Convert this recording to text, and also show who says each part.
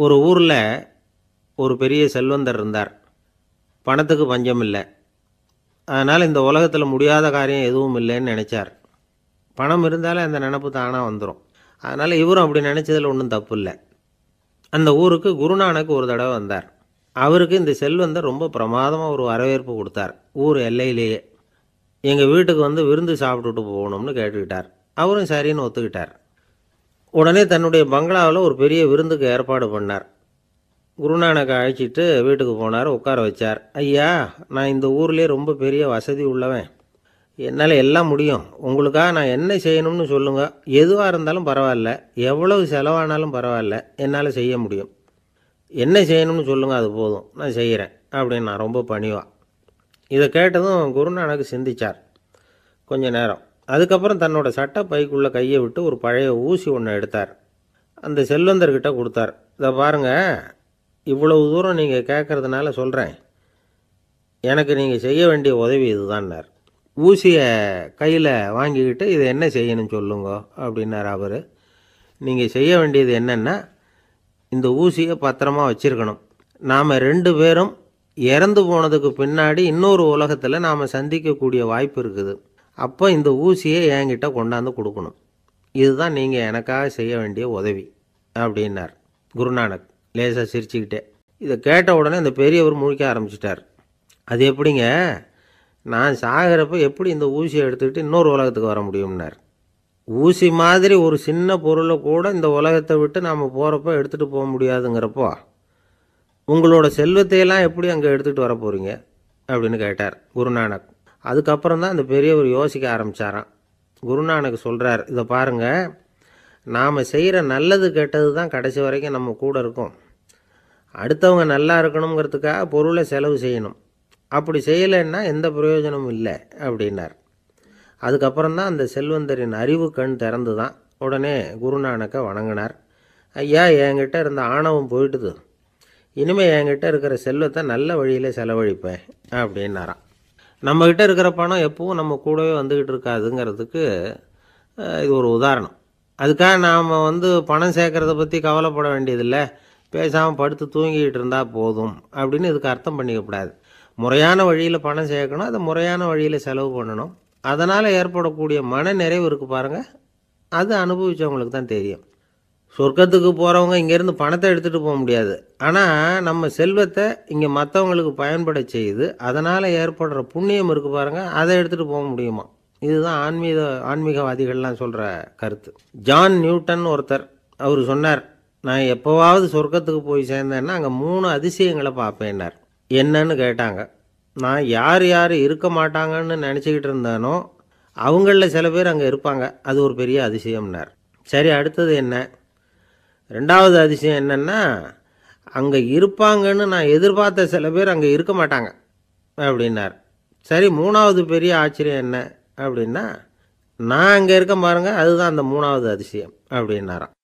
Speaker 1: ஒரு ஊரில் ஒரு பெரிய செல்வந்தர் இருந்தார். பணத்துக்கு பஞ்சம் இல்லை. அதனால் இந்த உலகத்தில் முடியாத காரியம் எதுவும் இல்லைன்னு நினச்சார். பணம் இருந்தாலே அந்த நினப்பு தானாக வந்துடும் அதனால் இவரும் அப்படி நினச்சதில் ஒன்றும் தப்பு இல்லை. அந்த ஊருக்கு குருநானக் ஒரு தடவை வந்தார். அவருக்கு இந்த செல்வந்தர் ரொம்ப பிரமாதமாக ஒரு வரவேற்பு கொடுத்தார். ஊர் எல்லையிலேயே. எங்கள் வீட்டுக்கு வந்து விருந்து சாப்பிட்டுட்டு போகணும்னு கேட்டுக்கிட்டார். அவரும் சரின்னு ஒத்துக்கிட்டார். உடனே தன்னுடைய பங்களாவில் ஒரு பெரிய விருந்துக்கு ஏற்பாடு பண்ணார். குருநானக்கை அழைச்சிட்டு வீட்டுக்கு போனார் உட்கார வச்சார். ஐயா நான் இந்த ஊர்லேயே ரொம்ப பெரிய வசதி உள்ளவன். என்னால் எல்லாம் முடியும். உங்களுக்காக நான் என்ன செய்யணும்னு சொல்லுங்கள் எதுவாக இருந்தாலும் பரவாயில்ல. எவ்வளவு செலவானாலும் பரவாயில்ல. என்னால் செய்ய முடியும். என்ன செய்யணும்னு சொல்லுங்கள் அது போதும். நான் செய்கிறேன் அப்படின்னு நான் ரொம்ப பணிவா. இதை கேட்டதும் குருநானக்கு சிந்திச்சார். கொஞ்ச நேரம். அதுக்கப்புறம் தன்னோட சட்டை பைக்குள்ளே கையை விட்டு ஒரு பழைய ஊசி ஒன்று எடுத்தார். அந்த செல்வந்தர்கிட்ட கொடுத்தார். இதை பாருங்கள் இவ்வளவு தூரம் நீங்கள் கேட்குறதுனால சொல்கிறேன் எனக்கு நீங்கள் செய்ய வேண்டிய உதவி இதுதான்னார். ஊசியை கையில் வாங்கிக்கிட்டு இதை என்ன செய்யணும்னு சொல்லுங்க அப்படின்னார் அவர். நீங்கள் செய்ய வேண்டியது என்னென்னா இந்த ஊசியை பத்திரமா வச்சுருக்கணும். நாம் ரெண்டு பேரும் இறந்து போனதுக்கு பின்னாடி இன்னொரு உலகத்தில் நாம் சந்திக்கக்கூடிய வாய்ப்பு இருக்குது. அப்போ இந்த ஊசியை என்கிட்ட கொண்டாந்து கொடுக்கணும். இதுதான் நீங்கள் எனக்காக செய்ய வேண்டிய உதவி அப்படின்னார். குருநானக் லேசாக சிரிச்சுக்கிட்டே. இதை கேட்ட உடனே அந்த பெரியவர் முழிக்க ஆரம்பிச்சிட்டார். அது எப்படிங்க? நான் சாகிறப்ப எப்படி இந்த ஊசியை எடுத்துக்கிட்டு இன்னொரு உலகத்துக்கு வர முடியும்னார்? ஊசி மாதிரி ஒரு சின்ன பொருளை கூட இந்த உலகத்தை விட்டு நாம் போகிறப்ப எடுத்துகிட்டு போக முடியாதுங்கிறப்போ உங்களோட செல்வத்தையெல்லாம் எப்படி அங்கே எடுத்துகிட்டு வர போகிறீங்க அப்படின்னு கேட்டார் குருநானக். அதுக்கப்புறம் தான் அந்த பெரியவர் யோசிக்க ஆரம்பித்தாராம் குருநானக் சொல்கிறார் இதை பாருங்கள் நாம் செய்கிற நல்லது கெட்டது தான் கடைசி வரைக்கும் நம்ம கூட இருக்கும். அடுத்தவங்க நல்லா இருக்கணுங்கிறதுக்காக பொருளை செலவு செய்யணும். அப்படி செய்யலைன்னா எந்த பிரயோஜனமும் இல்லை அப்படின்னார். அதுக்கப்புறம் தான் அந்த செல்வந்தரின் அறிவு கண் திறந்து தான் உடனே குருநானக்கை வணங்கினார். ஐயா என்கிட்ட இருந்த ஆணவம் போயிட்டுது. இனிமேல் என்கிட்ட இருக்கிற செல்வத்தை நல்ல வழியில் செலவழிப்பேன் அப்படின்னாராம். நம்மக்கிட்ட இருக்கிற பணம் எப்பவும் நம்ம கூடவே வந்துக்கிட்டு இருக்காதுங்கிறதுக்கு இது ஒரு உதாரணம். அதுக்காக நாம் வந்து பணம் சேர்க்குறத பற்றி கவலைப்பட வேண்டியதில்லை. பேசாமல் படுத்து தூங்கிக்கிட்டு இருந்தால் போதும் அப்படின்னு இதுக்கு அர்த்தம் பண்ணிக்கக்கூடாது. முறையான வழியில் பணம் சேர்க்கணும் அதை முறையான வழியில் செலவு பண்ணணும். அதனால் ஏற்படக்கூடிய மன நிறைவு இருக்குது பாருங்கள் அது அனுபவித்தவங்களுக்கு தான் தெரியும். சொர்க்கத்துக்கு போகிறவங்க இங்கேருந்து பணத்தை எடுத்துகிட்டு போக முடியாது. ஆனால் நம்ம செல்வத்தை இங்கே மற்றவங்களுக்கு பயன்பட செய்து அதனால் ஏற்படுற புண்ணியம் இருக்குது பாருங்கள் அதை எடுத்துகிட்டு போக முடியுமா? இதுதான் ஆன்மீக ஆன்மீகவாதிகள்லாம் சொல்கிற கருத்து. ஜான் நியூட்டன் ஒருத்தர் அவர் சொன்னார் நான் எப்போவாவது சொர்க்கத்துக்கு போய் சேர்ந்தேன்னா அங்கே மூணு அதிசயங்களை பார்ப்பேன்னார் என்னன்னு கேட்டாங்க. நான் யார் யார் இருக்க மாட்டாங்கன்னு நினச்சிக்கிட்டு இருந்தானோ அவங்களில் சில பேர் அங்கே இருப்பாங்க. அது ஒரு பெரிய அதிசயம்னார். சரி அடுத்தது என்ன? ரெண்டாவது அதிசயம் என்னென்னா அங்கே இருப்பாங்கன்னு நான் எதிர்பார்த்த சில பேர் அங்கே இருக்க மாட்டாங்க அப்படின்னார். சரி மூணாவது பெரிய ஆச்சரியம் என்ன அப்படின்னா நான் அங்கே இருக்க பாருங்கள் அதுதான் அந்த மூணாவது அதிசயம் அப்படின்னாராம்.